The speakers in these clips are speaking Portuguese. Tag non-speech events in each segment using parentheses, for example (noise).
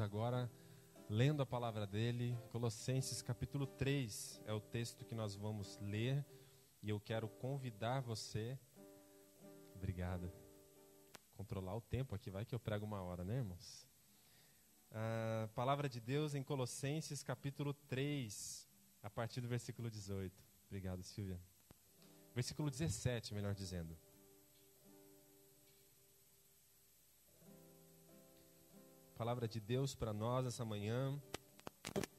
agora lendo a palavra dele, Colossenses capítulo 3 é o texto que nós vamos ler e eu quero convidar você. Obrigado. Controlar o tempo aqui, vai que eu prego uma hora, né, irmãos? A palavra de Deus em Colossenses capítulo 3, a partir do versículo 18. Obrigado, Silvia. Versículo 17, melhor dizendo. Palavra de Deus para nós essa manhã.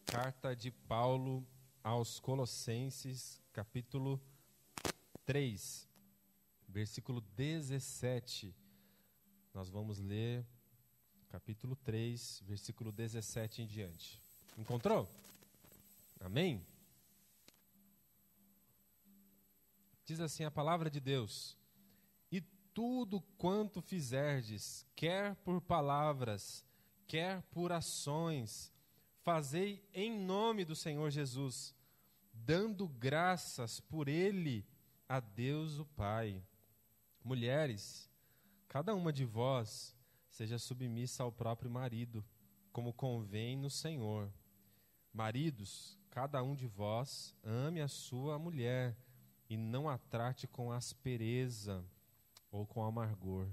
Carta de Paulo aos Colossenses, capítulo 3, versículo 17. Nós vamos ler capítulo 3, versículo 17 em diante. Encontrou? Amém? Diz assim a palavra de Deus: E tudo quanto fizerdes, quer por palavras, quer por ações, fazei em nome do Senhor Jesus, dando graças por ele a Deus o Pai. Mulheres, cada uma de vós seja submissa ao próprio marido, como convém no Senhor. Maridos, cada um de vós ame a sua mulher e não a trate com aspereza ou com amargor.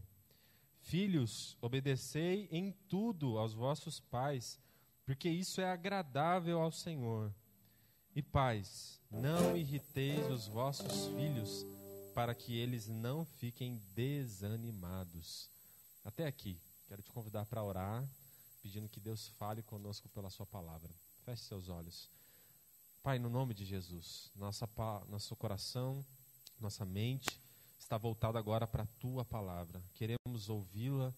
Filhos, obedecei em tudo aos vossos pais, porque isso é agradável ao Senhor. E pais, não irriteis os vossos filhos, para que eles não fiquem desanimados. Até aqui, quero te convidar para orar, pedindo que Deus fale conosco pela Sua palavra. Feche seus olhos. Pai, no nome de Jesus, nossa, nosso coração, nossa mente está voltado agora para a tua palavra. Queremos ouvi-la,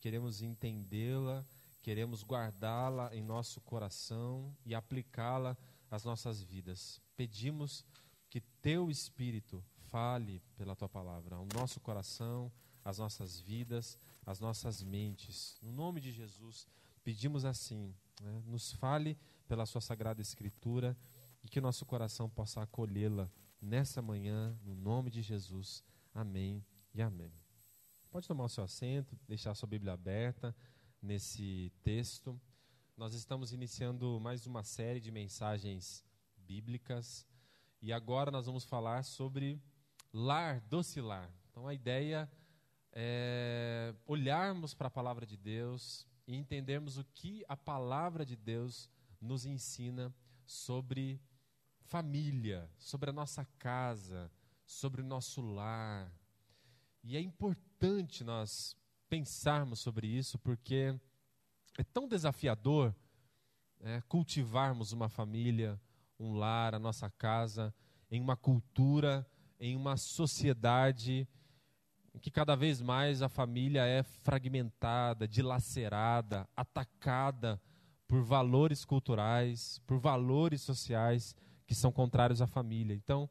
queremos entendê-la, queremos guardá-la em nosso coração e aplicá-la às nossas vidas. Pedimos que teu espírito fale pela tua palavra ao nosso coração, às nossas vidas, às nossas mentes. No nome de Jesus, pedimos assim: né? nos fale pela sua sagrada escritura e que o nosso coração possa acolhê-la nessa manhã, no nome de Jesus. Amém e amém. Pode tomar o seu assento, deixar a sua Bíblia aberta nesse texto. Nós estamos iniciando mais uma série de mensagens bíblicas e agora nós vamos falar sobre lar, docilar. Então a ideia é olharmos para a palavra de Deus e entendermos o que a palavra de Deus nos ensina sobre família, sobre a nossa casa, sobre o nosso lar. E é importante nós pensarmos sobre isso, porque é tão desafiador é, cultivarmos uma família, um lar, a nossa casa, em uma cultura, em uma sociedade em que cada vez mais a família é fragmentada, dilacerada, atacada por valores culturais, por valores sociais que são contrários à família. Então,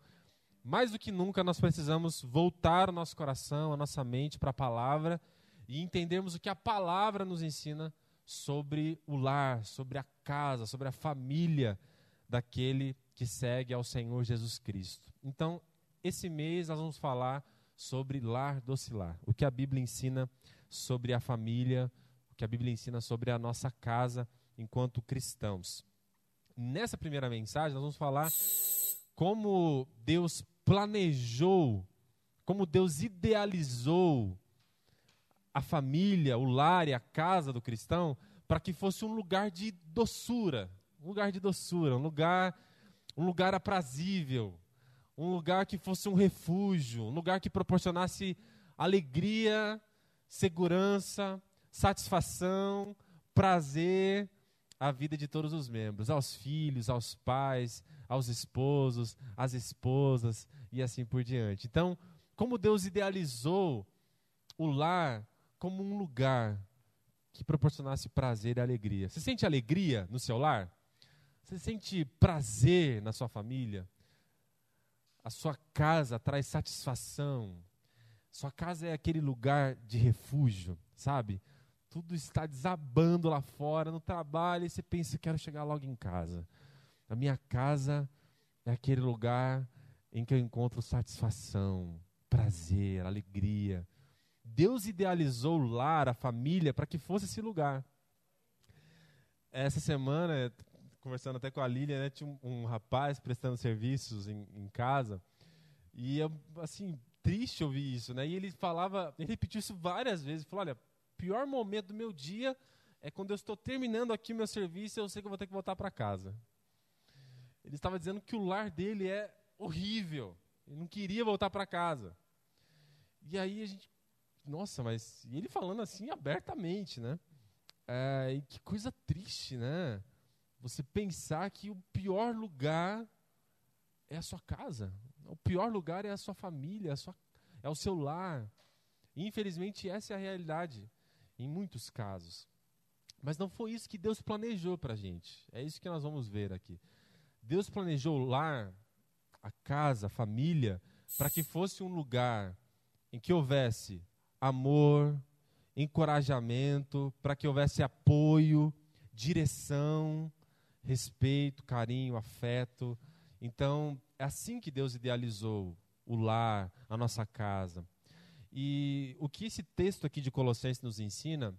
mais do que nunca nós precisamos voltar o nosso coração, a nossa mente para a palavra e entendermos o que a palavra nos ensina sobre o lar, sobre a casa, sobre a família daquele que segue ao Senhor Jesus Cristo. Então, esse mês nós vamos falar sobre lar docilar, o que a Bíblia ensina sobre a família, o que a Bíblia ensina sobre a nossa casa enquanto cristãos. Nessa primeira mensagem, nós vamos falar como Deus planejou, como Deus idealizou a família, o lar e a casa do cristão para que fosse um lugar de doçura, um lugar de doçura, um lugar, um lugar aprazível, um lugar que fosse um refúgio, um lugar que proporcionasse alegria, segurança, satisfação, prazer à vida de todos os membros, aos filhos, aos pais, aos esposos, às esposas e assim por diante. Então, como Deus idealizou o lar como um lugar que proporcionasse prazer e alegria. Você sente alegria no seu lar? Você sente prazer na sua família? A sua casa traz satisfação. Sua casa é aquele lugar de refúgio, sabe? Tudo está desabando lá fora no trabalho e você pensa, quero chegar logo em casa. A minha casa é aquele lugar em que eu encontro satisfação, prazer, alegria. Deus idealizou o lar, a família, para que fosse esse lugar. essa semana, conversando até com a Lília, né, tinha um, rapaz prestando serviços em, em casa. E eu, assim, triste ouvir isso, né? E ele falava, ele repetiu isso várias vezes. Falou: olha, pior momento do meu dia é quando eu estou terminando aqui meu serviço e eu sei que eu vou ter que voltar para casa. Ele estava dizendo que o lar dele é horrível. Ele não queria voltar para casa. E aí a gente, nossa, mas e ele falando assim abertamente, né? É, e que coisa triste, né? Você pensar que o pior lugar é a sua casa, o pior lugar é a sua família, a sua, é o seu lar. Infelizmente, essa é a realidade em muitos casos. Mas não foi isso que Deus planejou para a gente. É isso que nós vamos ver aqui. Deus planejou o lar, a casa, a família, para que fosse um lugar em que houvesse amor, encorajamento, para que houvesse apoio, direção, respeito, carinho, afeto. Então, é assim que Deus idealizou o lar, a nossa casa. E o que esse texto aqui de Colossenses nos ensina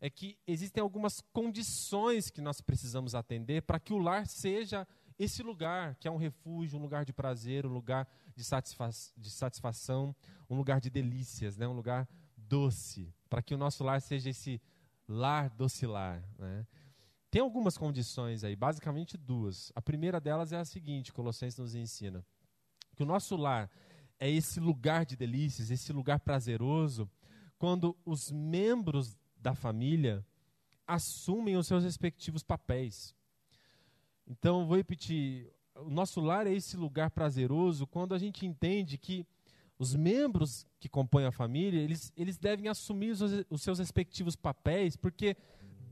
é que existem algumas condições que nós precisamos atender para que o lar seja esse lugar, que é um refúgio, um lugar de prazer, um lugar de, satisfa de satisfação, um lugar de delícias, né? um lugar doce, para que o nosso lar seja esse lar docilar. Né? Tem algumas condições aí, basicamente duas. A primeira delas é a seguinte: Colossenses nos ensina que o nosso lar é esse lugar de delícias, esse lugar prazeroso, quando os membros da família assumem os seus respectivos papéis. Então, vou repetir: o nosso lar é esse lugar prazeroso quando a gente entende que os membros que compõem a família, eles, eles devem assumir os, os seus respectivos papéis, porque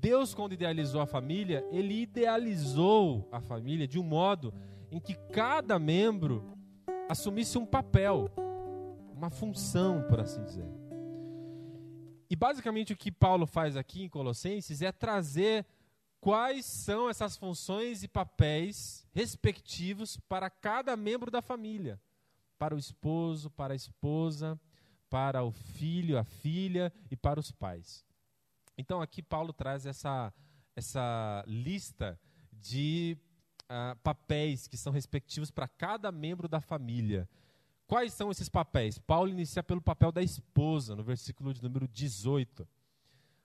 Deus, quando idealizou a família, ele idealizou a família de um modo em que cada membro assumisse um papel, uma função, por assim dizer. E basicamente o que Paulo faz aqui em Colossenses é trazer quais são essas funções e papéis respectivos para cada membro da família, para o esposo, para a esposa, para o filho, a filha e para os pais. Então aqui Paulo traz essa, essa lista de uh, papéis que são respectivos para cada membro da família. Quais são esses papéis? Paulo inicia pelo papel da esposa, no versículo de número 18.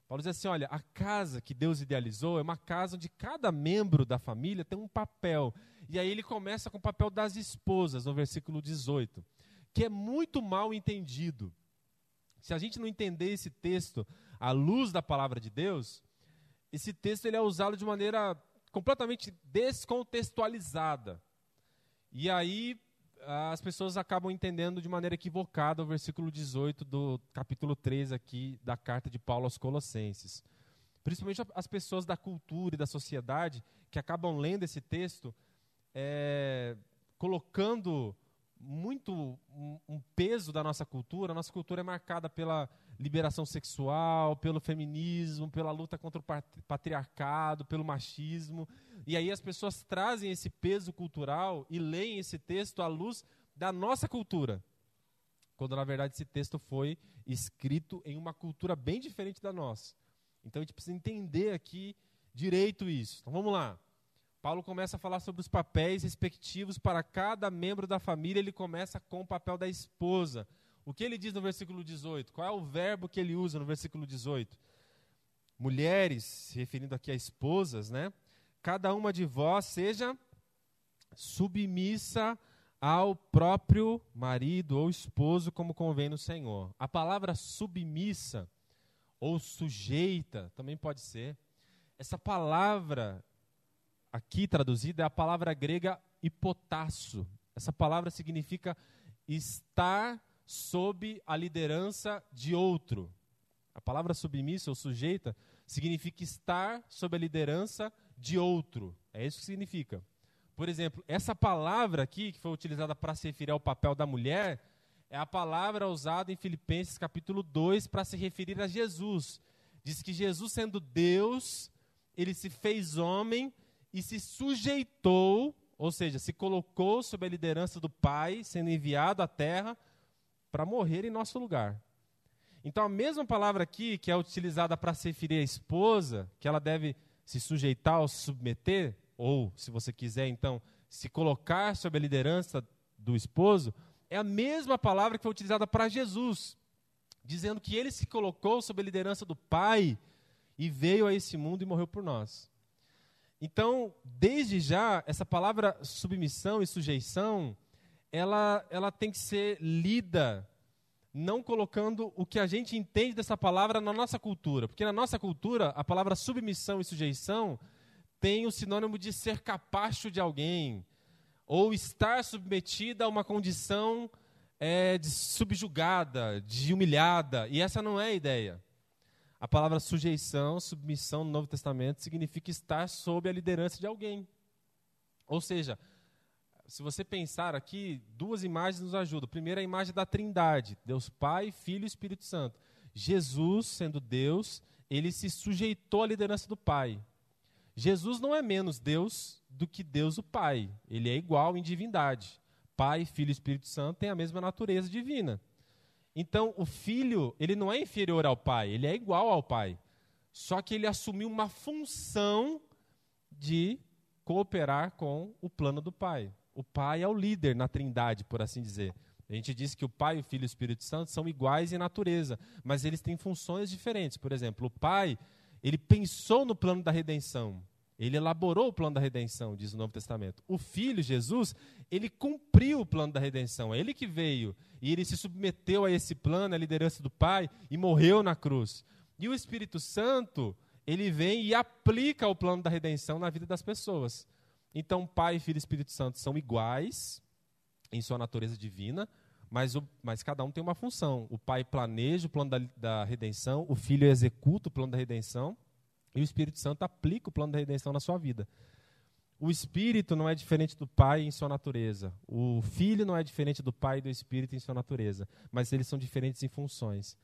Paulo diz assim: olha, a casa que Deus idealizou é uma casa onde cada membro da família tem um papel. E aí ele começa com o papel das esposas, no versículo 18, que é muito mal entendido. Se a gente não entender esse texto à luz da palavra de Deus, esse texto ele é usado de maneira completamente descontextualizada. E aí as pessoas acabam entendendo de maneira equivocada o versículo 18 do capítulo 3 aqui da carta de Paulo aos Colossenses. Principalmente as pessoas da cultura e da sociedade que acabam lendo esse texto, é, colocando muito um, um, peso da nossa cultura. A nossa cultura é marcada pela liberação sexual, pelo feminismo, pela luta contra o patriarcado, pelo machismo. E aí as pessoas trazem esse peso cultural e leem esse texto à luz da nossa cultura. Quando na verdade esse texto foi escrito em uma cultura bem diferente da nossa. Então a gente precisa entender aqui direito isso. Então vamos lá. Paulo começa a falar sobre os papéis respectivos para cada membro da família. Ele começa com o papel da esposa. O que ele diz no versículo 18? Qual é o verbo que ele usa no versículo 18? Mulheres, se referindo aqui a esposas, né? Cada uma de vós seja submissa ao próprio marido ou esposo, como convém no Senhor. A palavra submissa ou sujeita também pode ser. Essa palavra aqui traduzida é a palavra grega hipotasso. Essa palavra significa estar sob a liderança de outro. A palavra submissa ou sujeita significa estar sob a liderança de outro. É isso que significa. Por exemplo, essa palavra aqui, que foi utilizada para se referir ao papel da mulher, é a palavra usada em Filipenses capítulo 2 para se referir a Jesus. Diz que Jesus, sendo Deus, ele se fez homem e se sujeitou, ou seja, se colocou sob a liderança do Pai, sendo enviado à terra para morrer em nosso lugar. Então, a mesma palavra aqui, que é utilizada para se referir à esposa, que ela deve se sujeitar ou se submeter, ou, se você quiser, então, se colocar sob a liderança do esposo, é a mesma palavra que foi utilizada para Jesus, dizendo que ele se colocou sob a liderança do Pai e veio a esse mundo e morreu por nós. Então, desde já, essa palavra submissão e sujeição, ela, ela tem que ser lida não colocando o que a gente entende dessa palavra na nossa cultura. Porque na nossa cultura, a palavra submissão e sujeição tem o sinônimo de ser capacho de alguém, ou estar submetida a uma condição é, de subjugada, de humilhada. E essa não é a ideia. A palavra sujeição, submissão no Novo Testamento significa estar sob a liderança de alguém. Ou seja, se você pensar aqui, duas imagens nos ajudam. Primeiro, a imagem da Trindade: Deus Pai, Filho e Espírito Santo. Jesus, sendo Deus, ele se sujeitou à liderança do Pai. Jesus não é menos Deus do que Deus o Pai. Ele é igual em divindade. Pai, Filho e Espírito Santo têm a mesma natureza divina. Então, o filho, ele não é inferior ao pai, ele é igual ao pai. Só que ele assumiu uma função de cooperar com o plano do pai. O pai é o líder na trindade, por assim dizer. A gente diz que o Pai, o Filho e o Espírito Santo são iguais em natureza, mas eles têm funções diferentes. Por exemplo, o Pai, ele pensou no plano da redenção. Ele elaborou o plano da redenção, diz o Novo Testamento. O Filho, Jesus, ele cumpriu o plano da redenção. É ele que veio e ele se submeteu a esse plano, à liderança do Pai, e morreu na cruz. E o Espírito Santo, ele vem e aplica o plano da redenção na vida das pessoas. Então, Pai, Filho e Espírito Santo são iguais em sua natureza divina, mas, o, mas cada um tem uma função. O Pai planeja o plano da, da redenção, o Filho executa o plano da redenção, e o Espírito Santo aplica o plano da redenção na sua vida. O Espírito não é diferente do Pai em sua natureza. O Filho não é diferente do Pai e do Espírito em sua natureza. Mas eles são diferentes em funções.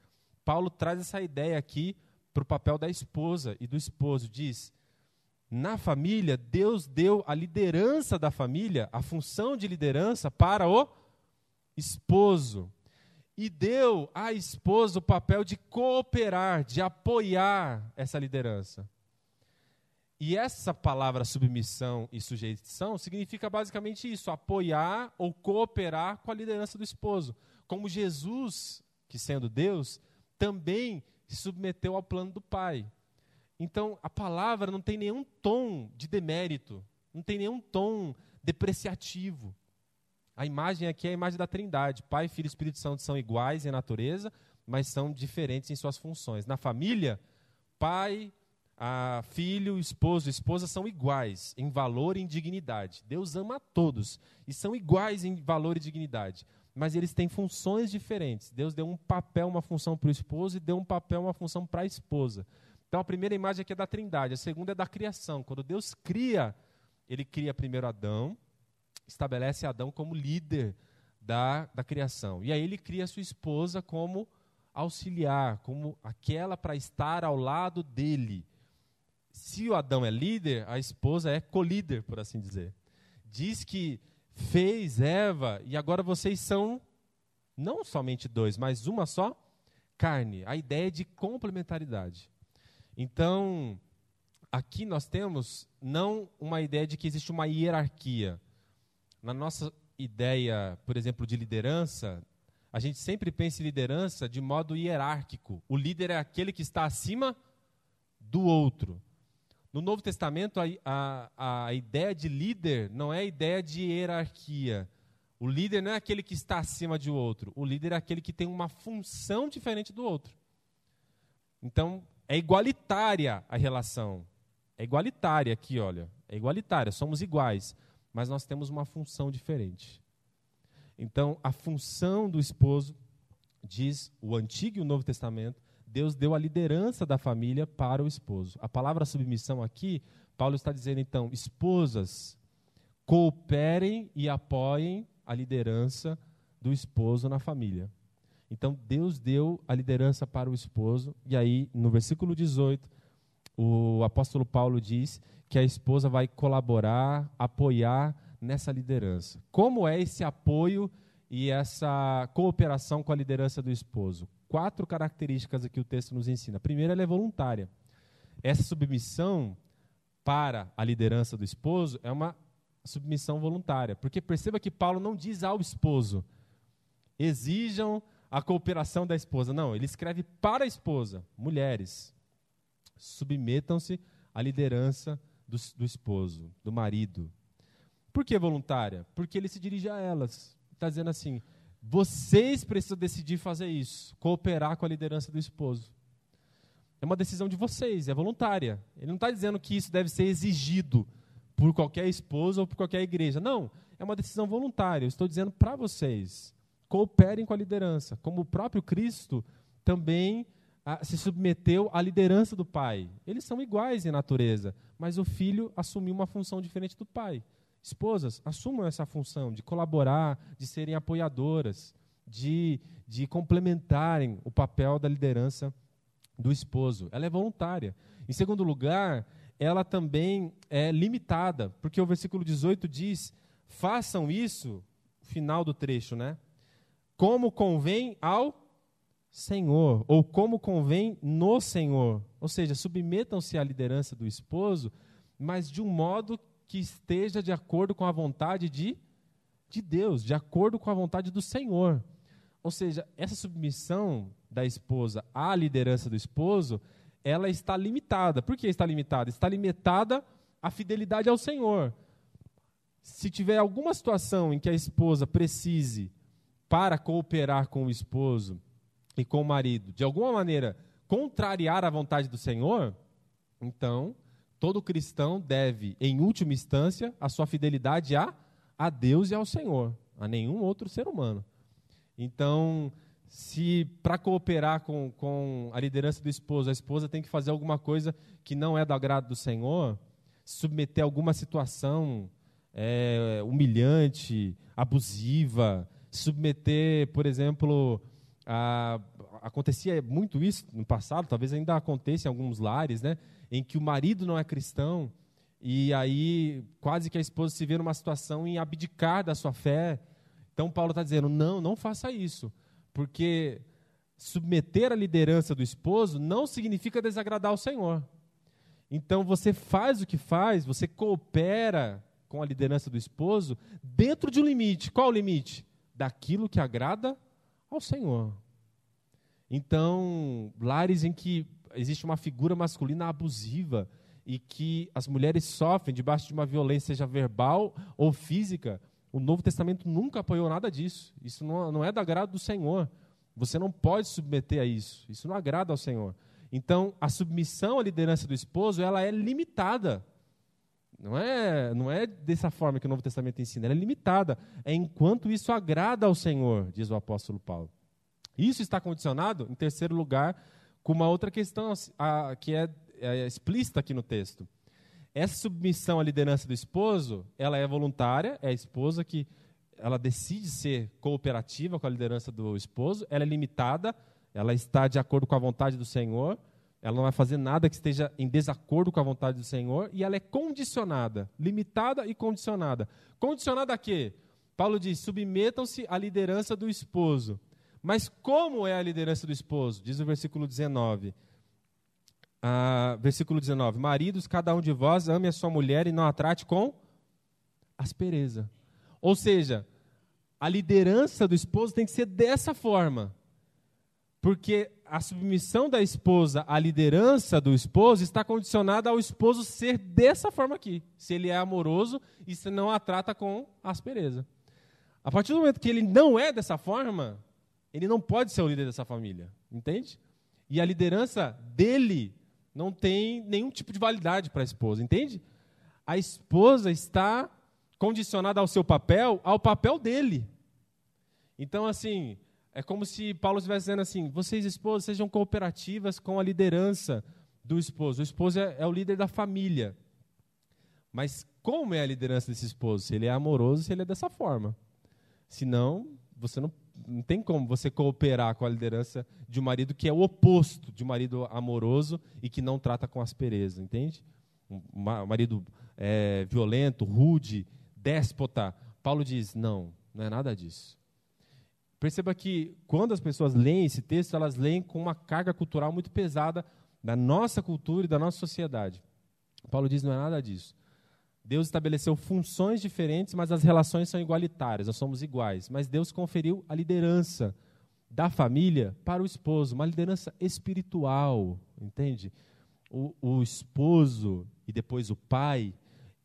Paulo traz essa ideia aqui para o papel da esposa e do esposo. Diz: na família, Deus deu a liderança da família, a função de liderança para o esposo. E deu à esposa o papel de cooperar, de apoiar essa liderança. E essa palavra submissão e sujeição significa basicamente isso: apoiar ou cooperar com a liderança do esposo. Como Jesus, que sendo Deus, também se submeteu ao plano do Pai. Então, a palavra não tem nenhum tom de demérito, não tem nenhum tom depreciativo. A imagem aqui é a imagem da Trindade. Pai, Filho e Espírito Santo são iguais em natureza, mas são diferentes em suas funções. Na família, pai, a filho, esposo, esposa são iguais em valor e em dignidade. Deus ama a todos e são iguais em valor e dignidade, mas eles têm funções diferentes. Deus deu um papel, uma função para o esposo e deu um papel, uma função para a esposa. Então a primeira imagem aqui é da Trindade, a segunda é da criação. Quando Deus cria, ele cria primeiro Adão, estabelece Adão como líder da, da criação. E aí ele cria sua esposa como auxiliar, como aquela para estar ao lado dele. Se o Adão é líder, a esposa é colíder, por assim dizer. Diz que fez Eva e agora vocês são não somente dois, mas uma só carne. A ideia de complementaridade. Então, aqui nós temos não uma ideia de que existe uma hierarquia. Na nossa ideia, por exemplo, de liderança, a gente sempre pensa em liderança de modo hierárquico. O líder é aquele que está acima do outro. No Novo Testamento, a, a, a ideia de líder não é a ideia de hierarquia. O líder não é aquele que está acima de outro. O líder é aquele que tem uma função diferente do outro. Então, é igualitária a relação. É igualitária aqui, olha. É igualitária, somos iguais, mas nós temos uma função diferente. Então, a função do esposo, diz o Antigo e o Novo Testamento, Deus deu a liderança da família para o esposo. A palavra submissão aqui, Paulo está dizendo então, esposas, cooperem e apoiem a liderança do esposo na família. Então Deus deu a liderança para o esposo, e aí no versículo 18, o apóstolo Paulo diz que a esposa vai colaborar, apoiar nessa liderança. Como é esse apoio e essa cooperação com a liderança do esposo? Quatro características aqui o texto nos ensina. A primeira, ela é voluntária. Essa submissão para a liderança do esposo é uma submissão voluntária. Porque perceba que Paulo não diz ao esposo: exijam a cooperação da esposa. Não, ele escreve para a esposa: mulheres, submetam-se à liderança do, do esposo, do marido. Por que voluntária? Porque ele se dirige a elas. Está dizendo assim: vocês precisam decidir fazer isso, cooperar com a liderança do esposo. É uma decisão de vocês, é voluntária. Ele não está dizendo que isso deve ser exigido por qualquer esposa ou por qualquer igreja. Não, é uma decisão voluntária. Eu estou dizendo para vocês, cooperem com a liderança. Como o próprio Cristo também ah, se submeteu à liderança do Pai. Eles são iguais em natureza, mas o filho assumiu uma função diferente do pai. Esposas, assumam essa função de colaborar, de serem apoiadoras, de, de complementarem o papel da liderança do esposo. Ela é voluntária. Em segundo lugar, ela também é limitada, porque o versículo 18 diz: façam isso, final do trecho, né? Como convém ao Senhor, ou como convém no Senhor. Ou seja, submetam-se à liderança do esposo, mas de um modo que esteja de acordo com a vontade de, de Deus, de acordo com a vontade do Senhor. Ou seja, essa submissão da esposa à liderança do esposo, ela está limitada. Por que está limitada? Está limitada à fidelidade ao Senhor. Se tiver alguma situação em que a esposa precise, para cooperar com o esposo e com o marido, de alguma maneira contrariar a vontade do Senhor, então todo cristão deve, em última instância, a sua fidelidade a, a Deus e ao Senhor, a nenhum outro ser humano. Então, se para cooperar com, com a liderança do esposo, a esposa tem que fazer alguma coisa que não é do agrado do Senhor, submeter alguma situação é, humilhante, abusiva, submeter, por exemplo, a, acontecia muito isso no passado, talvez ainda aconteça em alguns lares, né? em que o marido não é cristão e aí quase que a esposa se vê numa situação em abdicar da sua fé. Então Paulo está dizendo: não, não faça isso, porque submeter a liderança do esposo não significa desagradar o Senhor. Então você faz o que faz, você coopera com a liderança do esposo dentro de um limite. Qual o limite? Daquilo que agrada ao Senhor. Então, lares em que existe uma figura masculina abusiva e que as mulheres sofrem debaixo de uma violência, seja verbal ou física, o Novo Testamento nunca apoiou nada disso. Isso não, não é do agrado do Senhor. Você não pode submeter a isso. Isso não agrada ao Senhor. Então, a submissão à liderança do esposo, ela é limitada. Não é, não é dessa forma que o Novo Testamento ensina, ela é limitada. É enquanto isso agrada ao Senhor, diz o apóstolo Paulo. Isso está condicionado, em terceiro lugar, com uma outra questão a, que é, é explícita aqui no texto. Essa submissão à liderança do esposo, ela é voluntária, é a esposa que ela decide ser cooperativa com a liderança do esposo, ela é limitada, ela está de acordo com a vontade do Senhor, ela não vai fazer nada que esteja em desacordo com a vontade do Senhor, e ela é condicionada, limitada e condicionada. Condicionada a quê? Paulo diz: submetam-se à liderança do esposo. Mas como é a liderança do esposo? Diz o versículo 19. Ah, versículo 19: Maridos, cada um de vós ame a sua mulher e não a trate com aspereza. Ou seja, a liderança do esposo tem que ser dessa forma. Porque a submissão da esposa à liderança do esposo está condicionada ao esposo ser dessa forma aqui. Se ele é amoroso e se não a trata com aspereza. A partir do momento que ele não é dessa forma, ele não pode ser o líder dessa família, entende? E a liderança dele não tem nenhum tipo de validade para a esposa, entende? A esposa está condicionada ao seu papel, ao papel dele. Então, assim, é como se Paulo estivesse dizendo assim: vocês, esposas, sejam cooperativas com a liderança do esposo. O esposo é, é o líder da família. Mas como é a liderança desse esposo? Se ele é amoroso, se ele é dessa forma. Senão, você não não tem como você cooperar com a liderança de um marido que é o oposto de um marido amoroso e que não trata com aspereza, entende? Um marido é, violento, rude, déspota. Paulo diz: não, não é nada disso. Perceba que quando as pessoas leem esse texto, elas leem com uma carga cultural muito pesada da nossa cultura e da nossa sociedade. Paulo diz não é nada disso. Deus estabeleceu funções diferentes, mas as relações são igualitárias, nós somos iguais. Mas Deus conferiu a liderança da família para o esposo, uma liderança espiritual, entende? O, o esposo e depois o pai,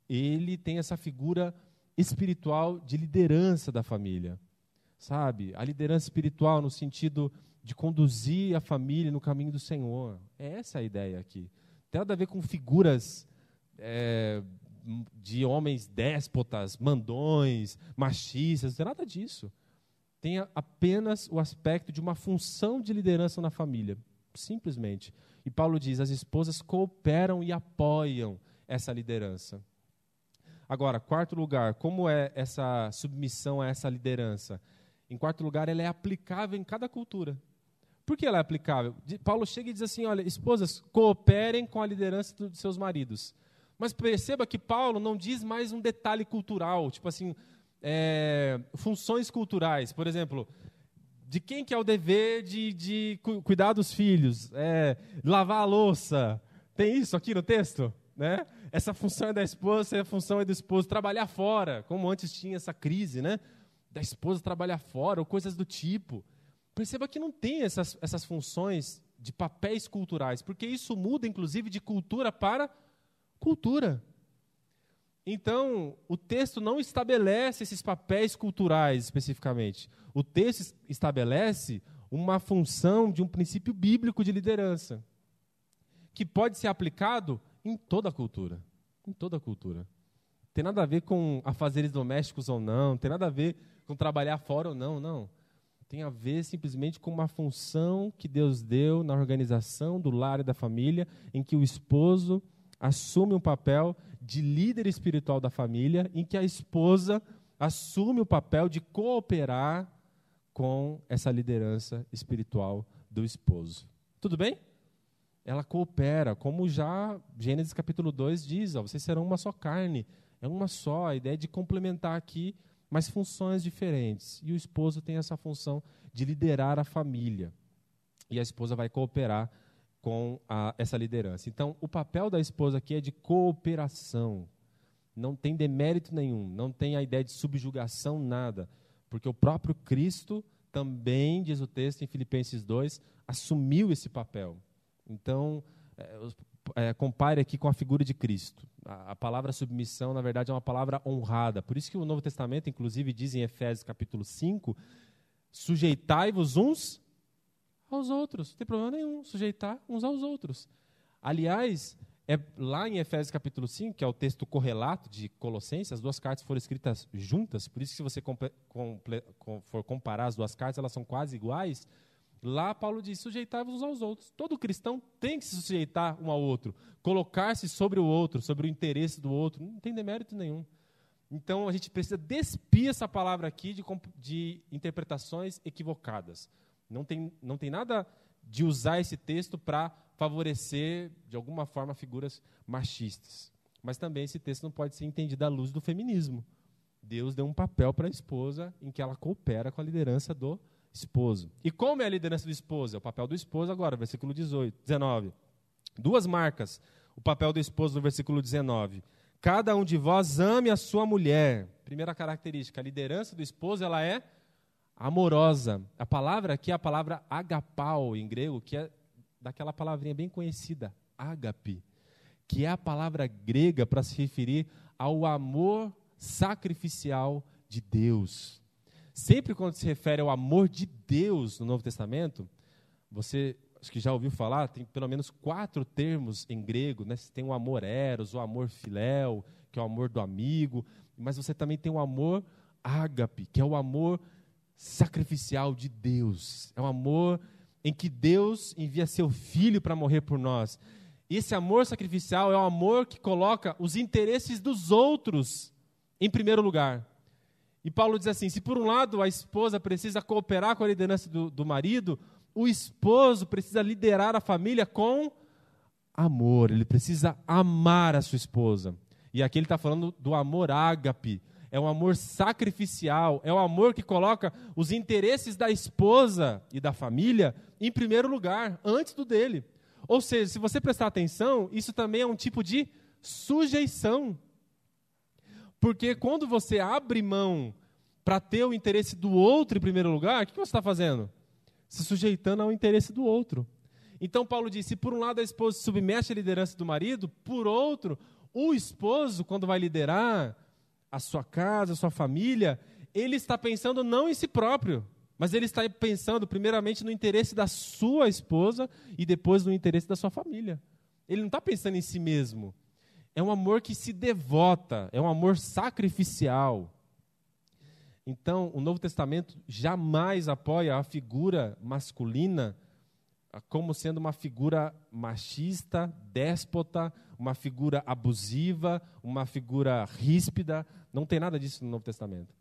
ele tem essa figura espiritual de liderança da família, sabe? A liderança espiritual no sentido de conduzir a família no caminho do Senhor. É essa a ideia aqui. Tem nada a ver com figuras é, de homens déspotas, mandões, machistas, não tem nada disso. Tem apenas o aspecto de uma função de liderança na família, simplesmente. E Paulo diz: as esposas cooperam e apoiam essa liderança. Agora, quarto lugar, como é essa submissão a essa liderança? Em quarto lugar, ela é aplicável em cada cultura. Por que ela é aplicável? Paulo chega e diz assim: olha, esposas, cooperem com a liderança dos seus maridos. Mas perceba que Paulo não diz mais um detalhe cultural, tipo assim, é, funções culturais. Por exemplo, de quem que é o dever de, de cuidar dos filhos? É, lavar a louça. Tem isso aqui no texto? Né? Essa função é da esposa, essa função é do esposo. Trabalhar fora, como antes tinha essa crise, né? Da esposa trabalhar fora, ou coisas do tipo. Perceba que não tem essas, essas funções de papéis culturais, porque isso muda, inclusive, de cultura para cultura. Então, o texto não estabelece esses papéis culturais especificamente. O texto estabelece uma função de um princípio bíblico de liderança, que pode ser aplicado em toda a cultura. Em toda a cultura. Tem nada a ver com afazeres domésticos ou não, tem nada a ver com trabalhar fora ou não, não. Tem a ver simplesmente com uma função que Deus deu na organização do lar e da família, em que o esposo assume um papel de líder espiritual da família, em que a esposa assume o papel de cooperar com essa liderança espiritual do esposo. Tudo bem? Ela coopera, como já Gênesis capítulo 2 diz, ó, vocês serão uma só carne, é uma só, a ideia é de complementar aqui, mas funções diferentes. E o esposo tem essa função de liderar a família. E a esposa vai cooperar com a, essa liderança. Então, o papel da esposa aqui é de cooperação. Não tem demérito nenhum, não tem a ideia de subjugação, nada. Porque o próprio Cristo também, diz o texto em Filipenses 2, assumiu esse papel. Então, é, compare aqui com a figura de Cristo. A, a, palavra submissão, na verdade, é uma palavra honrada. Por isso que o Novo Testamento, inclusive, diz em Efésios capítulo 5, sujeitai-vos uns aos outros. Não tem problema nenhum sujeitar uns aos outros. Aliás, é lá em Efésios capítulo 5, que é o texto correlato de Colossenses, as duas cartas foram escritas juntas, por isso que se você comple, comple, for comparar as duas cartas, elas são quase iguais. Lá Paulo diz: sujeitar-vos uns aos outros. Todo cristão tem que se sujeitar um ao outro, colocar-se sobre o outro, sobre o interesse do outro. Não tem demérito nenhum. Então a gente precisa despir essa palavra aqui de, de interpretações equivocadas. Não tem, não tem nada de usar esse texto para favorecer, de alguma forma, figuras machistas. Mas também esse texto não pode ser entendido à luz do feminismo. Deus deu um papel para a esposa em que ela coopera com a liderança do esposo. E como é a liderança do esposo? É o papel do esposo agora, versículo 18, 19. Duas marcas. O papel do esposo no versículo 19. Cada um de vós ame a sua mulher. Primeira característica, a liderança do esposo ela é amorosa. A palavra aqui é a palavra agapau em grego, que é daquela palavrinha bem conhecida, ágape, que é a palavra grega para se referir ao amor sacrificial de Deus. Sempre quando se refere ao amor de Deus no Novo Testamento, você acho que já ouviu falar, tem pelo menos quatro termos em grego, né? Você tem o amor eros, o amor filéu, que é o amor do amigo, mas você também tem o amor ágape, que é o amor sacrificial de Deus. É um amor em que Deus envia seu filho para morrer por nós. Esse amor sacrificial é um amor que coloca os interesses dos outros em primeiro lugar. E Paulo diz assim: se por um lado a esposa precisa cooperar com a liderança do, do marido, o esposo precisa liderar a família com amor, ele precisa amar a sua esposa. E aqui ele está falando do amor ágape, é um amor sacrificial, é um amor que coloca os interesses da esposa e da família em primeiro lugar, antes do dele. Ou seja, se você prestar atenção, isso também é um tipo de sujeição. Porque quando você abre mão para ter o interesse do outro em primeiro lugar, o que você está fazendo? Se sujeitando ao interesse do outro. Então Paulo diz: se por um lado a esposa submete a liderança do marido, por outro, o esposo, quando vai liderar a sua casa, a sua família, ele está pensando não em si próprio, mas ele está pensando primeiramente no interesse da sua esposa e depois no interesse da sua família. Ele não está pensando em si mesmo. É um amor que se devota, é um amor sacrificial. Então, o Novo Testamento jamais apoia a figura masculina como sendo uma figura machista, déspota, uma figura abusiva, uma figura ríspida. Não tem nada disso no Novo Testamento.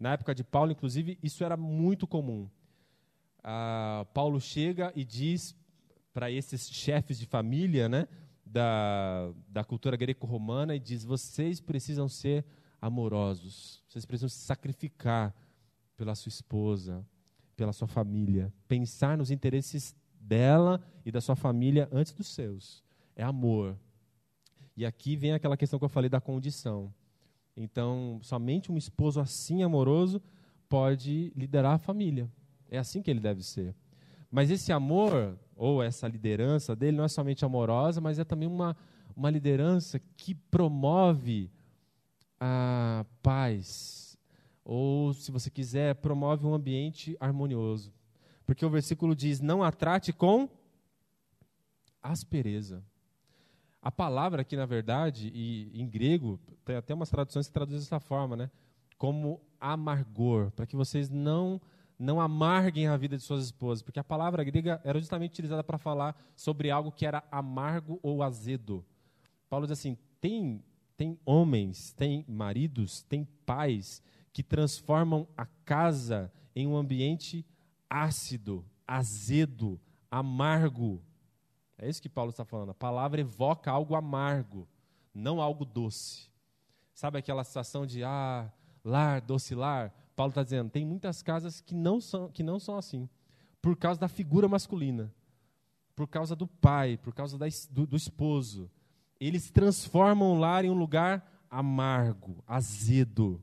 Na época de Paulo, inclusive, isso era muito comum. Ah, Paulo chega e diz para esses chefes de família né, da, da cultura greco-romana e diz: vocês precisam ser amorosos, vocês precisam se sacrificar pela sua esposa, pela sua família, pensar nos interesses dela e da sua família antes dos seus. É amor. E aqui vem aquela questão que eu falei da condição. Então, somente um esposo assim amoroso pode liderar a família. É assim que ele deve ser. Mas esse amor, ou essa liderança dele, não é somente amorosa, mas é também uma, uma liderança que promove a paz. Ou, se você quiser, promove um ambiente harmonioso. Porque o versículo diz: não a trate com aspereza. A palavra aqui, na verdade, e em grego, tem até umas traduções que traduzem dessa forma, né? Como amargor, para que vocês não não amarguem a vida de suas esposas, porque a palavra grega era justamente utilizada para falar sobre algo que era amargo ou azedo. Paulo diz assim: tem tem homens, tem maridos, tem pais que transformam a casa em um ambiente ácido, azedo, amargo. É isso que Paulo está falando. A palavra evoca algo amargo, não algo doce. Sabe aquela sensação de ah, lar, doce lar? Paulo está dizendo, tem muitas casas que não são, que não são assim, por causa da figura masculina, por causa do pai, por causa da, do, do esposo. Eles transformam o lar em um lugar amargo, azedo.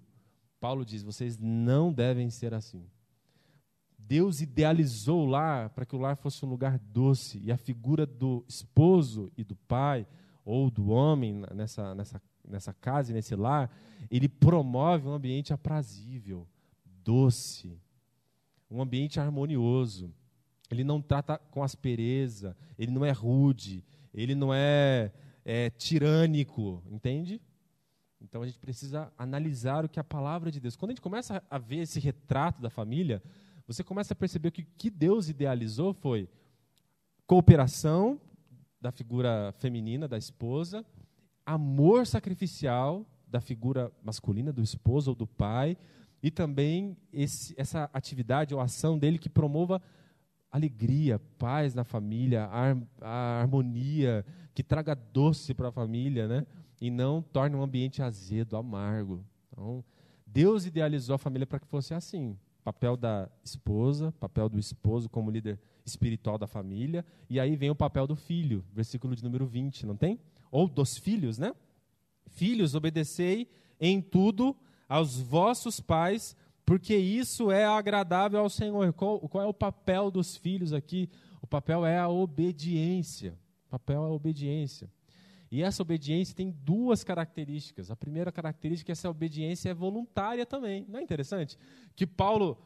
Paulo diz: vocês não devem ser assim. Deus idealizou o lar para que o lar fosse um lugar doce. E a figura do esposo e do pai, ou do homem nessa, nessa, nessa casa e nesse lar, ele promove um ambiente aprazível, doce, um ambiente harmonioso. Ele não trata com aspereza, ele não é rude, ele não é, é tirânico, entende? Então a gente precisa analisar o que a palavra de Deus. Quando a gente começa a ver esse retrato da família, você começa a perceber que o que Deus idealizou foi cooperação da figura feminina, da esposa, amor sacrificial da figura masculina, do esposo ou do pai, e também esse, essa atividade ou ação dele que promova alegria, paz na família, a, a harmonia, que traga doce para a família, né? e não torne um ambiente azedo, amargo. Então, Deus idealizou a família para que fosse assim papel da esposa, papel do esposo como líder espiritual da família, e aí vem o papel do filho, versículo de número 20, não tem? Ou dos filhos, né? Filhos, obedecei em tudo aos vossos pais, porque isso é agradável ao Senhor. Qual, qual é o papel dos filhos aqui? O papel é a obediência. O papel é a obediência. E essa obediência tem duas características. A primeira característica é que essa obediência é voluntária também. Não é interessante? Que Paulo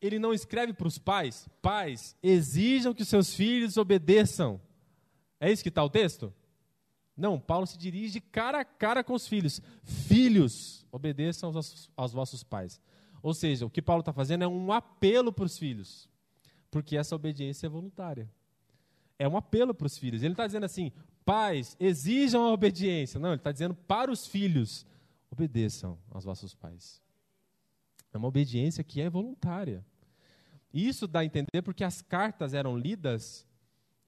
ele não escreve para os pais: pais, exijam que seus filhos obedeçam. É isso que está o texto? Não, Paulo se dirige cara a cara com os filhos. Filhos, obedeçam aos, aos vossos pais. Ou seja, o que Paulo está fazendo é um apelo para os filhos, porque essa obediência é voluntária. É um apelo para os filhos. Ele está dizendo assim: pais, exijam a obediência. Não, ele está dizendo para os filhos: obedeçam aos vossos pais. É uma obediência que é voluntária. Isso dá a entender porque as cartas eram lidas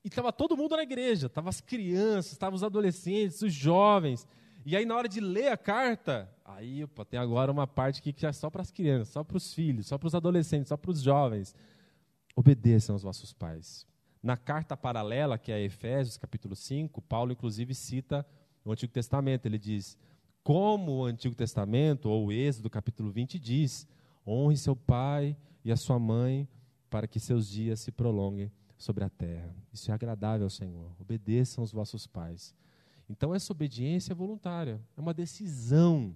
e estava todo mundo na igreja, estavam as crianças, estavam os adolescentes, os jovens. E aí, na hora de ler a carta, aí opa, tem agora uma parte aqui que é só para as crianças, só para os filhos, só para os adolescentes, só para os jovens. Obedeçam aos vossos pais. Na carta paralela, que é Efésios, capítulo 5, Paulo, inclusive, cita no Antigo Testamento. Ele diz: como o Antigo Testamento, ou o Êxodo, capítulo 20, diz: honre seu pai e a sua mãe, para que seus dias se prolonguem sobre a terra. Isso é agradável ao Senhor. Obedeçam os vossos pais. Então, essa obediência é voluntária, é uma decisão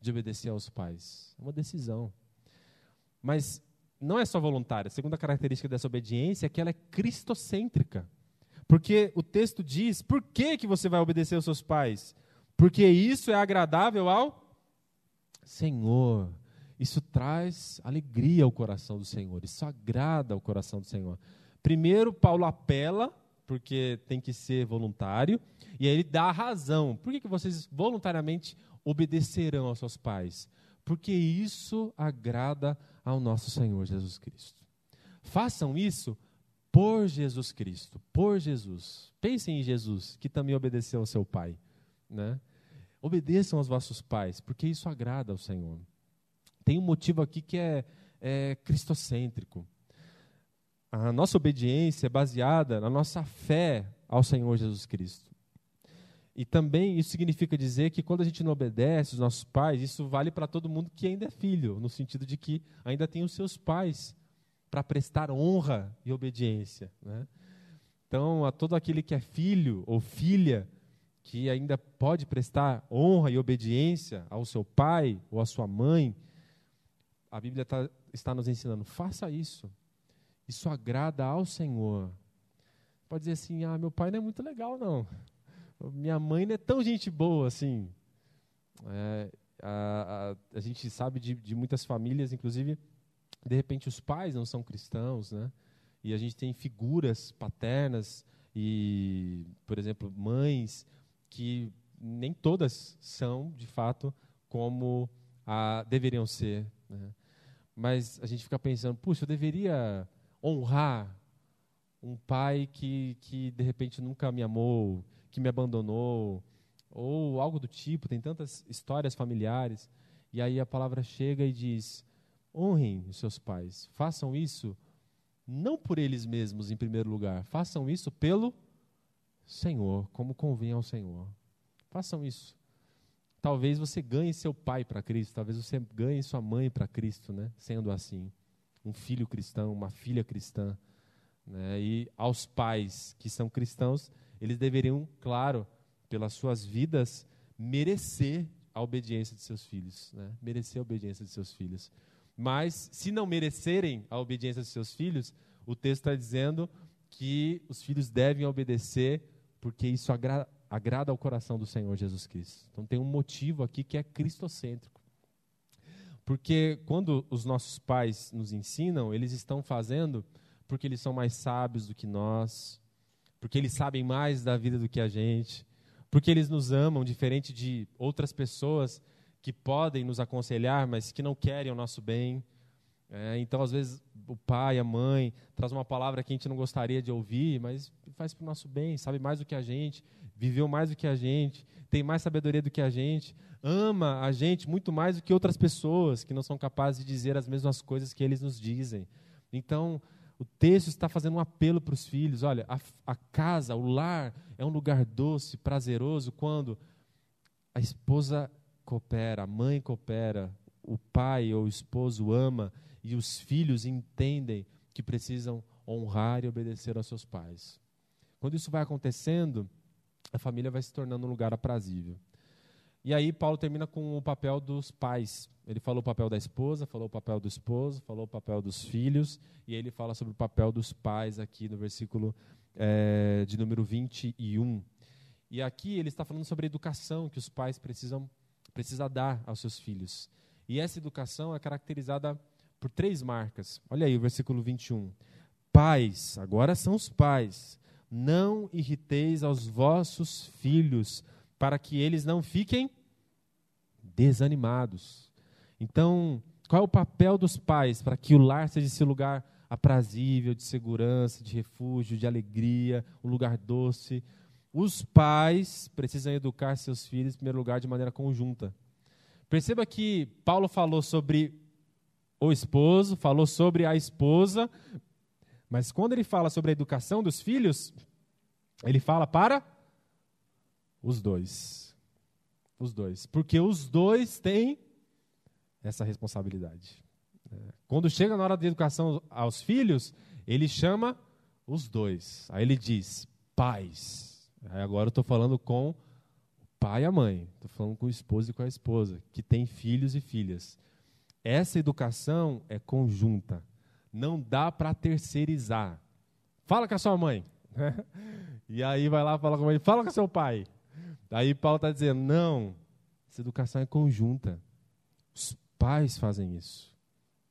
de obedecer aos pais. É uma decisão. Mas não é só voluntária. A segunda característica dessa obediência é que ela é cristocêntrica. Porque o texto diz: por que, que você vai obedecer aos seus pais? Porque isso é agradável ao Senhor. Isso traz alegria ao coração do Senhor. Isso agrada ao coração do Senhor. Primeiro, Paulo apela, porque tem que ser voluntário, e aí ele dá a razão. Por que, que vocês voluntariamente obedecerão aos seus pais? Porque isso agrada ao nosso Senhor Jesus Cristo. Façam isso por Jesus Cristo, por Jesus. Pensem em Jesus, que também obedeceu ao seu Pai. Né? Obedeçam aos vossos pais, porque isso agrada ao Senhor. Tem um motivo aqui que é, é cristocêntrico. A nossa obediência é baseada na nossa fé ao Senhor Jesus Cristo. E também isso significa dizer que quando a gente não obedece os nossos pais, isso vale para todo mundo que ainda é filho, no sentido de que ainda tem os seus pais para prestar honra e obediência. Né? Então, a todo aquele que é filho ou filha, que ainda pode prestar honra e obediência ao seu pai ou à sua mãe, a Bíblia tá, está nos ensinando: faça isso. Isso agrada ao Senhor. Pode dizer assim: ah, meu pai não é muito legal, não. Minha mãe não é tão gente boa assim. É, a, a, a, gente sabe de, de muitas famílias, inclusive, de repente os pais não são cristãos, né? E a gente tem figuras paternas e, por exemplo, mães que nem todas são, de fato, como a, deveriam ser. Né? Mas a gente fica pensando, puxa, eu deveria honrar um pai que, que de repente nunca me amou, que me abandonou, ou algo do tipo, tem tantas histórias familiares. E aí a palavra chega e diz: honrem os seus pais, façam isso não por eles mesmos em primeiro lugar, façam isso pelo Senhor, como convém ao Senhor. Façam isso. Talvez você ganhe seu pai para Cristo, talvez você ganhe sua mãe para Cristo, né? Sendo assim, um filho cristão, uma filha cristã, né? E aos pais que são cristãos, eles deveriam, claro, pelas suas vidas, merecer a obediência de seus filhos, né? Merecer a obediência de seus filhos. Mas se não merecerem a obediência de seus filhos, o texto está dizendo que os filhos devem obedecer porque isso agra agrada ao coração do Senhor Jesus Cristo. Então tem um motivo aqui que é cristocêntrico. Porque quando os nossos pais nos ensinam, eles estão fazendo porque eles são mais sábios do que nós, porque eles sabem mais da vida do que a gente, porque eles nos amam diferente de outras pessoas que podem nos aconselhar, mas que não querem o nosso bem. É, então, às vezes, o pai, a mãe, traz uma palavra que a gente não gostaria de ouvir, mas faz para o nosso bem, sabe mais do que a gente, viveu mais do que a gente, tem mais sabedoria do que a gente, ama a gente muito mais do que outras pessoas que não são capazes de dizer as mesmas coisas que eles nos dizem. Então, o texto está fazendo um apelo para os filhos: olha, a, a casa, o lar, é um lugar doce, prazeroso, quando a esposa coopera, a mãe coopera, o pai ou o esposo ama e os filhos entendem que precisam honrar e obedecer aos seus pais. Quando isso vai acontecendo, a família vai se tornando um lugar aprazível. E aí Paulo termina com o papel dos pais. Ele falou o papel da esposa, falou o papel do esposo, falou o papel dos filhos, e ele fala sobre o papel dos pais aqui no versículo é, de número 21. E aqui ele está falando sobre a educação que os pais precisam precisa dar aos seus filhos. E essa educação é caracterizada por três marcas. Olha aí o versículo 21. Pais, agora são os pais, não irriteis aos vossos filhos, para que eles não fiquem desanimados. Então, qual é o papel dos pais para que o lar seja esse lugar aprazível, de segurança, de refúgio, de alegria, um lugar doce? Os pais precisam educar seus filhos, em primeiro lugar, de maneira conjunta. Perceba que Paulo falou sobre o esposo, falou sobre a esposa, mas quando ele fala sobre a educação dos filhos, ele fala para Os dois. Os dois. Porque os dois têm essa responsabilidade. É. Quando chega na hora da educação aos filhos, ele chama os dois. Aí ele diz: pais. Aí agora eu estou falando com o pai e a mãe. Estou falando com o esposo e com a esposa, que tem filhos e filhas. Essa educação é conjunta. Não dá para terceirizar. Fala com a sua mãe. (laughs) e aí vai lá, fala com a mãe, fala com seu pai. Aí Paulo está dizendo, não, essa educação é conjunta. Os pais fazem isso.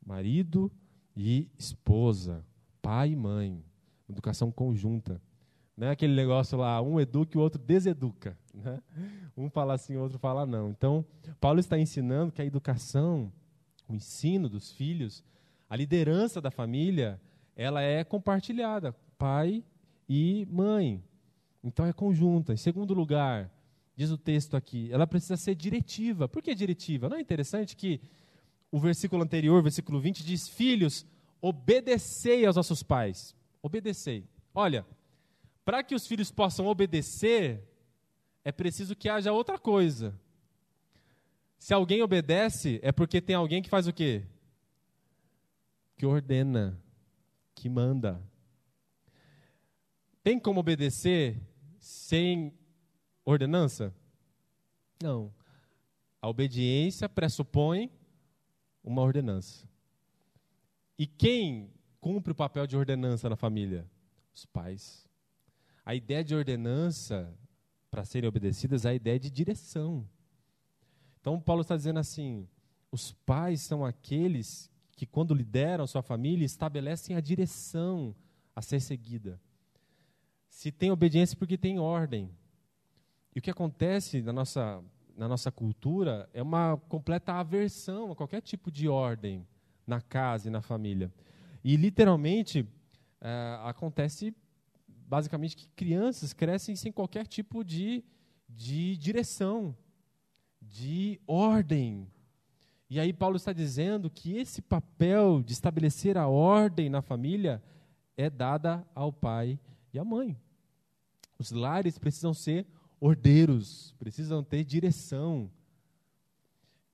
Marido e esposa, pai e mãe. Educação conjunta. Não é aquele negócio lá, um educa e o outro deseduca. Né? Um fala assim, o outro fala não. Então, Paulo está ensinando que a educação, o ensino dos filhos, a liderança da família, ela é compartilhada, pai e mãe. Então é conjunta. Em segundo lugar, diz o texto aqui, ela precisa ser diretiva. Por que diretiva? Não é interessante que o versículo anterior, versículo 20, diz: Filhos, obedecei aos nossos pais. Obedecei. Olha, para que os filhos possam obedecer, é preciso que haja outra coisa. Se alguém obedece, é porque tem alguém que faz o quê? Que ordena, que manda. Tem como obedecer sem ordenança? Não. A obediência pressupõe uma ordenança. E quem cumpre o papel de ordenança na família? Os pais. A ideia de ordenança, para serem obedecidas, é a ideia de direção. Então, Paulo está dizendo assim: os pais são aqueles que, quando lideram sua família, estabelecem a direção a ser seguida. Se tem obediência, porque tem ordem. E o que acontece na nossa, na nossa cultura é uma completa aversão a qualquer tipo de ordem na casa e na família. E, literalmente, é, acontece basicamente que crianças crescem sem qualquer tipo de, de direção, de ordem. E aí, Paulo está dizendo que esse papel de estabelecer a ordem na família é dada ao pai e à mãe. Os lares precisam ser ordeiros, precisam ter direção.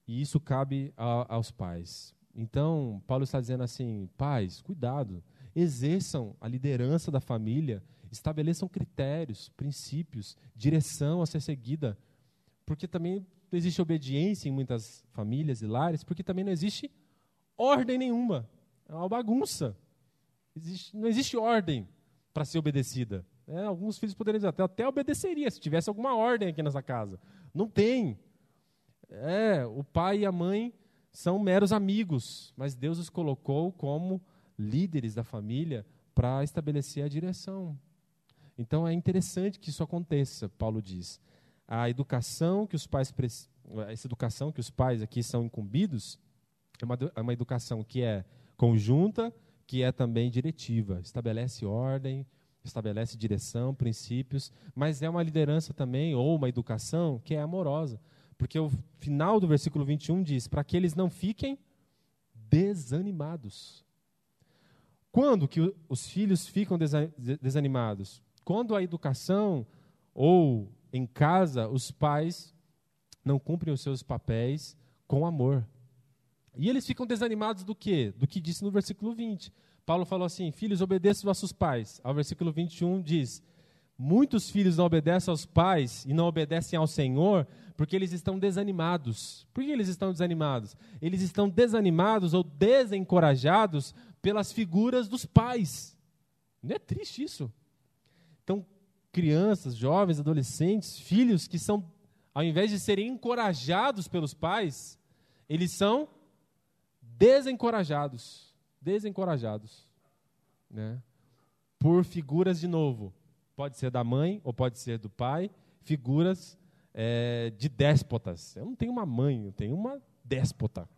E isso cabe a, aos pais. Então, Paulo está dizendo assim: pais, cuidado, exerçam a liderança da família, estabeleçam critérios, princípios, direção a ser seguida. Porque também não existe obediência em muitas famílias e lares, porque também não existe ordem nenhuma. É uma bagunça. Existe, não existe ordem para ser obedecida. É, alguns filhos poderiam dizer, até, até obedeceria se tivesse alguma ordem aqui nessa casa. Não tem. É, o pai e a mãe são meros amigos, mas Deus os colocou como líderes da família para estabelecer a direção. Então é interessante que isso aconteça, Paulo diz. A educação que os pais essa educação que os pais aqui são incumbidos é uma, é uma educação que é conjunta, que é também diretiva, estabelece ordem, estabelece direção, princípios, mas é uma liderança também, ou uma educação, que é amorosa. Porque o final do versículo 21 diz: para que eles não fiquem desanimados. Quando que os filhos ficam desanimados? Quando a educação ou em casa os pais não cumprem os seus papéis com amor. E eles ficam desanimados do quê? Do que disse no versículo 20. Paulo falou assim: Filhos, obedeçam vossos pais. Ao versículo 21 diz: Muitos filhos não obedecem aos pais e não obedecem ao Senhor porque eles estão desanimados. Por que eles estão desanimados? Eles estão desanimados ou desencorajados pelas figuras dos pais. Não é triste isso? Crianças, jovens, adolescentes, filhos que são, ao invés de serem encorajados pelos pais, eles são desencorajados desencorajados, né? Por figuras de novo, pode ser da mãe ou pode ser do pai, figuras é, de déspotas. Eu não tenho uma mãe, eu tenho uma déspota.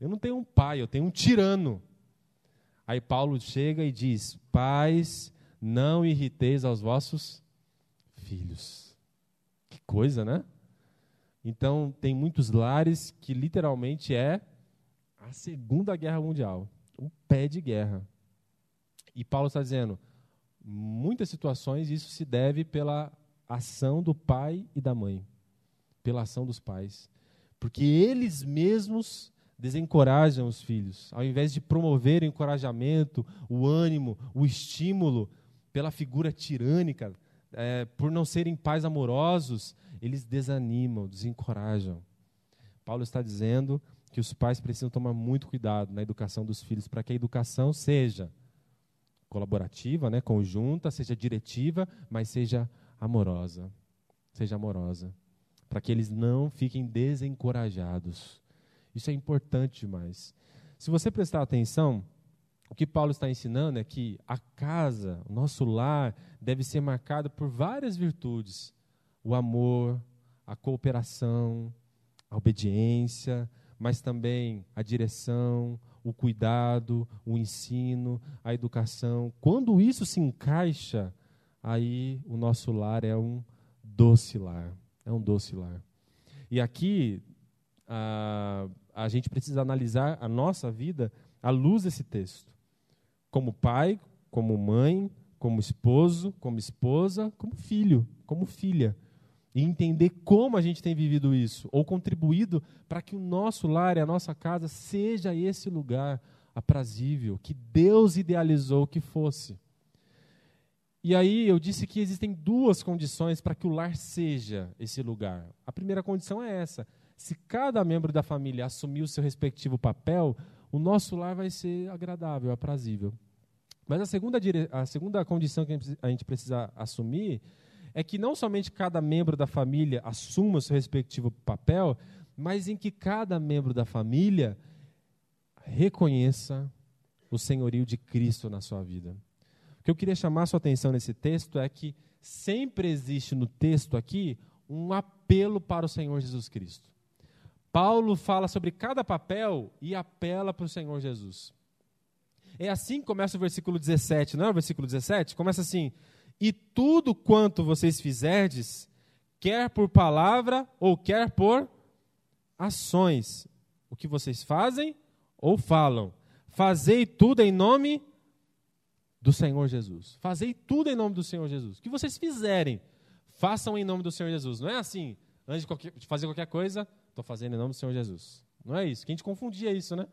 Eu não tenho um pai, eu tenho um tirano. Aí Paulo chega e diz: Pais, não irriteis aos vossos filhos. Que coisa, né? Então, tem muitos lares que literalmente é a Segunda Guerra Mundial um pé de guerra. E Paulo está dizendo, muitas situações isso se deve pela ação do pai e da mãe, pela ação dos pais. Porque eles mesmos desencorajam os filhos. Ao invés de promover o encorajamento, o ânimo, o estímulo pela figura tirânica, é, por não serem pais amorosos, eles desanimam, desencorajam. Paulo está dizendo que os pais precisam tomar muito cuidado na educação dos filhos para que a educação seja colaborativa, né, conjunta, seja diretiva, mas seja amorosa. Seja amorosa. Para que eles não fiquem desencorajados. Isso é importante demais. Se você prestar atenção, o que Paulo está ensinando é que a casa, o nosso lar, deve ser marcado por várias virtudes: o amor, a cooperação, a obediência, mas também a direção, o cuidado, o ensino, a educação. Quando isso se encaixa, aí o nosso lar é um doce lar. É um doce lar. E aqui a, a gente precisa analisar a nossa vida à luz desse texto. Como pai, como mãe, como esposo, como esposa, como filho, como filha. E entender como a gente tem vivido isso, ou contribuído para que o nosso lar e a nossa casa seja esse lugar aprazível, que Deus idealizou que fosse. E aí eu disse que existem duas condições para que o lar seja esse lugar. A primeira condição é essa: se cada membro da família assumir o seu respectivo papel, o nosso lar vai ser agradável, aprazível. Mas a segunda, a segunda condição que a gente precisa assumir é que não somente cada membro da família assuma o seu respectivo papel, mas em que cada membro da família reconheça o senhorio de Cristo na sua vida. O que eu queria chamar a sua atenção nesse texto é que sempre existe no texto aqui um apelo para o Senhor Jesus Cristo. Paulo fala sobre cada papel e apela para o Senhor Jesus. É assim que começa o versículo 17, não é o versículo 17? Começa assim: E tudo quanto vocês fizerdes, quer por palavra ou quer por ações, o que vocês fazem ou falam, fazei tudo em nome do Senhor Jesus. Fazei tudo em nome do Senhor Jesus. O que vocês fizerem, façam em nome do Senhor Jesus. Não é assim, antes de, qualquer, de fazer qualquer coisa, estou fazendo em nome do Senhor Jesus. Não é isso. Que a gente confundia isso, né?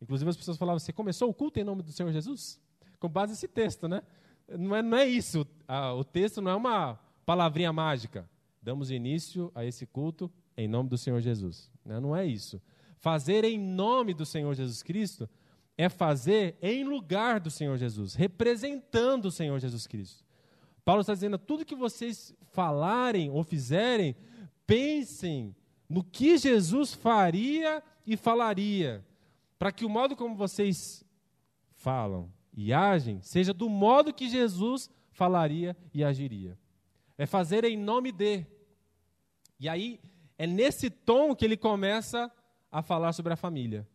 Inclusive as pessoas falavam, você começou o culto em nome do Senhor Jesus? Com base nesse texto, né? Não é, não é isso. Ah, o texto não é uma palavrinha mágica. Damos início a esse culto em nome do Senhor Jesus. Não, não é isso. Fazer em nome do Senhor Jesus Cristo é fazer em lugar do Senhor Jesus, representando o Senhor Jesus Cristo. Paulo está dizendo: tudo que vocês falarem ou fizerem, pensem no que Jesus faria e falaria, para que o modo como vocês falam e agem seja do modo que Jesus falaria e agiria. É fazer em nome de. E aí, é nesse tom que ele começa a falar sobre a família.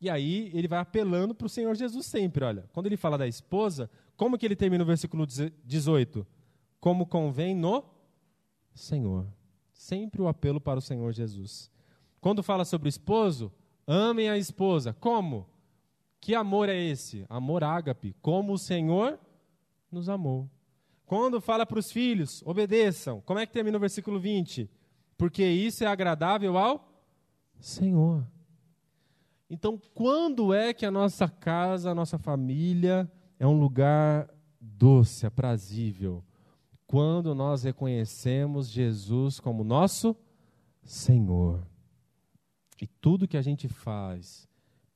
E aí ele vai apelando para o Senhor Jesus sempre, olha. Quando ele fala da esposa, como que ele termina o versículo 18? Como convém no Senhor. Sempre o apelo para o Senhor Jesus. Quando fala sobre o esposo, amem a esposa. Como? Que amor é esse? Amor ágape, como o Senhor nos amou. Quando fala para os filhos, obedeçam. Como é que termina o versículo 20? Porque isso é agradável ao Senhor. Então, quando é que a nossa casa, a nossa família é um lugar doce, aprazível? Quando nós reconhecemos Jesus como nosso Senhor. E tudo que a gente faz,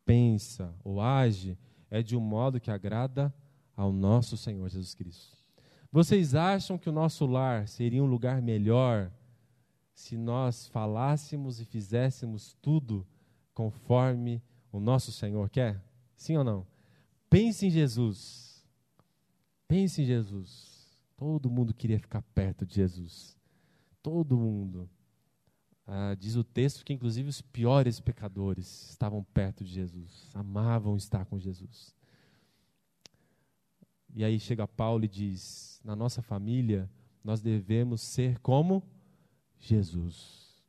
pensa ou age é de um modo que agrada ao nosso Senhor Jesus Cristo. Vocês acham que o nosso lar seria um lugar melhor se nós falássemos e fizéssemos tudo conforme o nosso Senhor quer? Sim ou não? Pense em Jesus. Pense em Jesus. Todo mundo queria ficar perto de Jesus. Todo mundo. Ah, diz o texto que, inclusive, os piores pecadores estavam perto de Jesus, amavam estar com Jesus. E aí chega Paulo e diz: na nossa família, nós devemos ser como Jesus.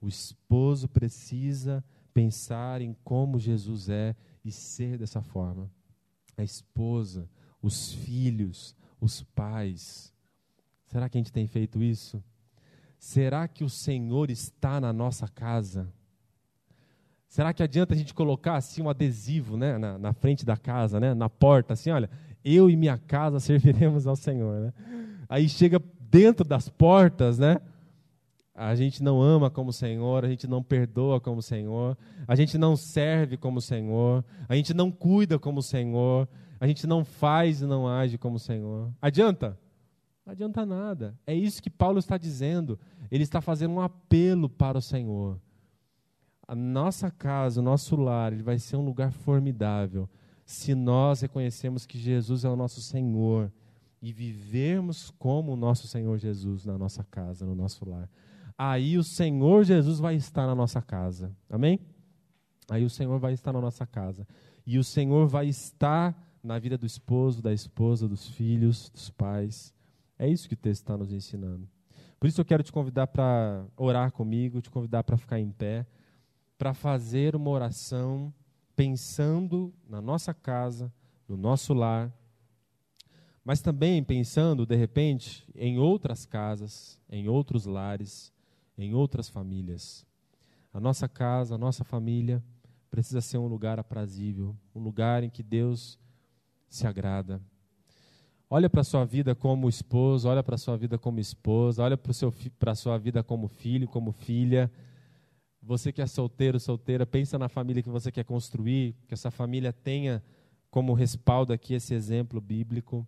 O esposo precisa pensar em como Jesus é e ser dessa forma. A esposa, os filhos, os pais Será que a gente tem feito isso? Será que o Senhor está na nossa casa? Será que adianta a gente colocar assim um adesivo né, na, na frente da casa, né, na porta, assim, olha, eu e minha casa (laughs) serviremos ao Senhor. Né? Aí chega dentro das portas, né? A gente não ama como o Senhor, a gente não perdoa como o Senhor, a gente não serve como o Senhor, a gente não cuida como o Senhor, a gente não faz e não age como o Senhor. Adianta? Não adianta nada. É isso que Paulo está dizendo. Ele está fazendo um apelo para o Senhor. A nossa casa, o nosso lar, ele vai ser um lugar formidável se nós reconhecemos que Jesus é o nosso Senhor e vivermos como o nosso Senhor Jesus na nossa casa, no nosso lar. Aí o Senhor Jesus vai estar na nossa casa. Amém? Aí o Senhor vai estar na nossa casa. E o Senhor vai estar na vida do esposo, da esposa, dos filhos, dos pais. É isso que o texto está nos ensinando. Por isso eu quero te convidar para orar comigo, te convidar para ficar em pé, para fazer uma oração pensando na nossa casa, no nosso lar, mas também pensando, de repente, em outras casas, em outros lares, em outras famílias. A nossa casa, a nossa família precisa ser um lugar aprazível, um lugar em que Deus se agrada. Olha para a sua vida como esposo, olha para a sua vida como esposa, olha para a sua vida como filho, como filha. Você que é solteiro, solteira, pensa na família que você quer construir, que essa família tenha como respaldo aqui esse exemplo bíblico.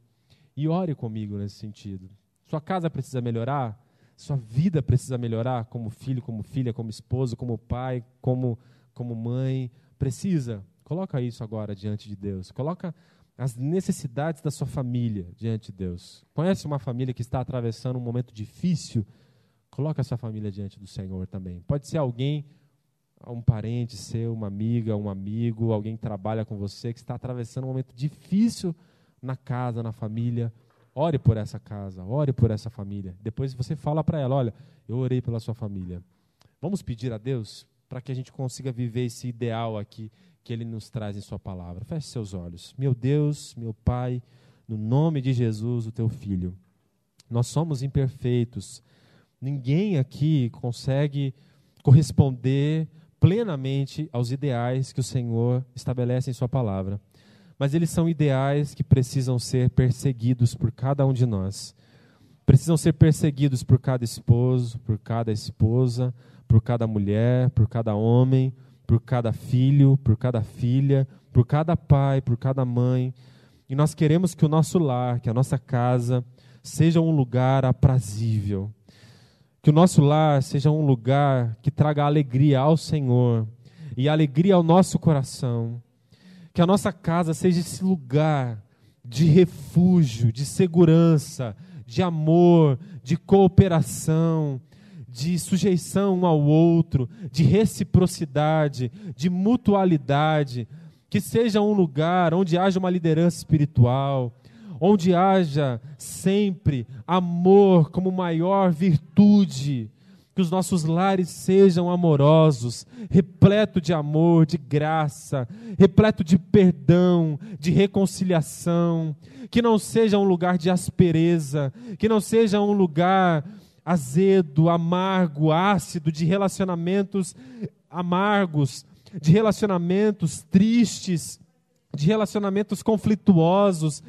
E ore comigo nesse sentido. Sua casa precisa melhorar? Sua vida precisa melhorar como filho, como filha, como esposo, como pai, como, como mãe? Precisa? Coloca isso agora diante de Deus. Coloca as necessidades da sua família diante de Deus. Conhece uma família que está atravessando um momento difícil? Coloca essa família diante do Senhor também. Pode ser alguém, um parente seu, uma amiga, um amigo, alguém que trabalha com você, que está atravessando um momento difícil na casa, na família, ore por essa casa, ore por essa família. Depois você fala para ela: olha, eu orei pela sua família. Vamos pedir a Deus para que a gente consiga viver esse ideal aqui que Ele nos traz em Sua palavra. Feche seus olhos. Meu Deus, meu Pai, no nome de Jesus, o Teu Filho, nós somos imperfeitos. Ninguém aqui consegue corresponder plenamente aos ideais que o Senhor estabelece em Sua palavra mas eles são ideais que precisam ser perseguidos por cada um de nós. Precisam ser perseguidos por cada esposo, por cada esposa, por cada mulher, por cada homem, por cada filho, por cada filha, por cada pai, por cada mãe. E nós queremos que o nosso lar, que a nossa casa, seja um lugar aprazível. Que o nosso lar seja um lugar que traga alegria ao Senhor e alegria ao nosso coração que a nossa casa seja esse lugar de refúgio, de segurança, de amor, de cooperação, de sujeição um ao outro, de reciprocidade, de mutualidade, que seja um lugar onde haja uma liderança espiritual, onde haja sempre amor como maior virtude, que os nossos lares sejam amorosos, repleto de amor, de graça, repleto de perdão, de reconciliação, que não seja um lugar de aspereza, que não seja um lugar azedo, amargo, ácido, de relacionamentos amargos, de relacionamentos tristes, de relacionamentos conflituosos,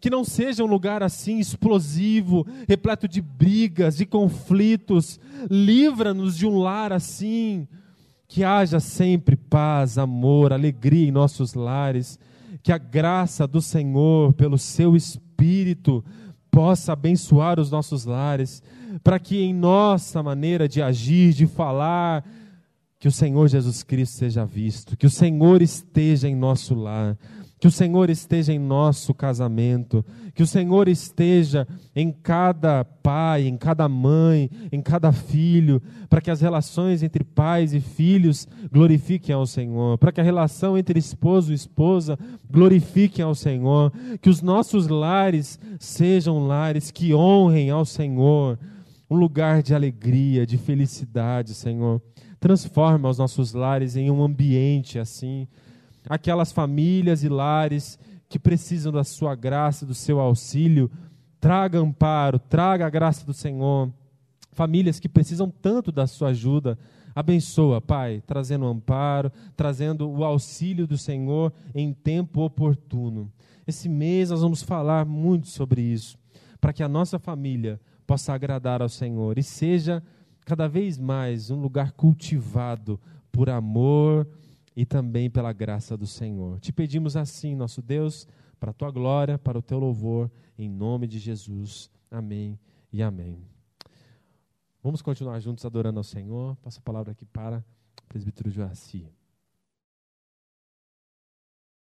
que não seja um lugar assim explosivo, repleto de brigas, de conflitos. Livra-nos de um lar assim, que haja sempre paz, amor, alegria em nossos lares, que a graça do Senhor, pelo seu Espírito, possa abençoar os nossos lares, para que em nossa maneira de agir, de falar, que o Senhor Jesus Cristo seja visto, que o Senhor esteja em nosso lar, que o Senhor esteja em nosso casamento, que o Senhor esteja em cada pai, em cada mãe, em cada filho, para que as relações entre pais e filhos glorifiquem ao Senhor, para que a relação entre esposo e esposa glorifiquem ao Senhor, que os nossos lares sejam lares que honrem ao Senhor, um lugar de alegria, de felicidade, Senhor. Transforma os nossos lares em um ambiente assim. Aquelas famílias e lares que precisam da sua graça, do seu auxílio, traga amparo, traga a graça do Senhor. Famílias que precisam tanto da sua ajuda, abençoa, Pai, trazendo amparo, trazendo o auxílio do Senhor em tempo oportuno. Esse mês nós vamos falar muito sobre isso, para que a nossa família possa agradar ao Senhor e seja cada vez mais um lugar cultivado por amor e também pela graça do Senhor. Te pedimos assim, nosso Deus, para a tua glória, para o teu louvor, em nome de Jesus. Amém e amém. Vamos continuar juntos adorando ao Senhor. Passo a palavra aqui para o presbítero Joaci.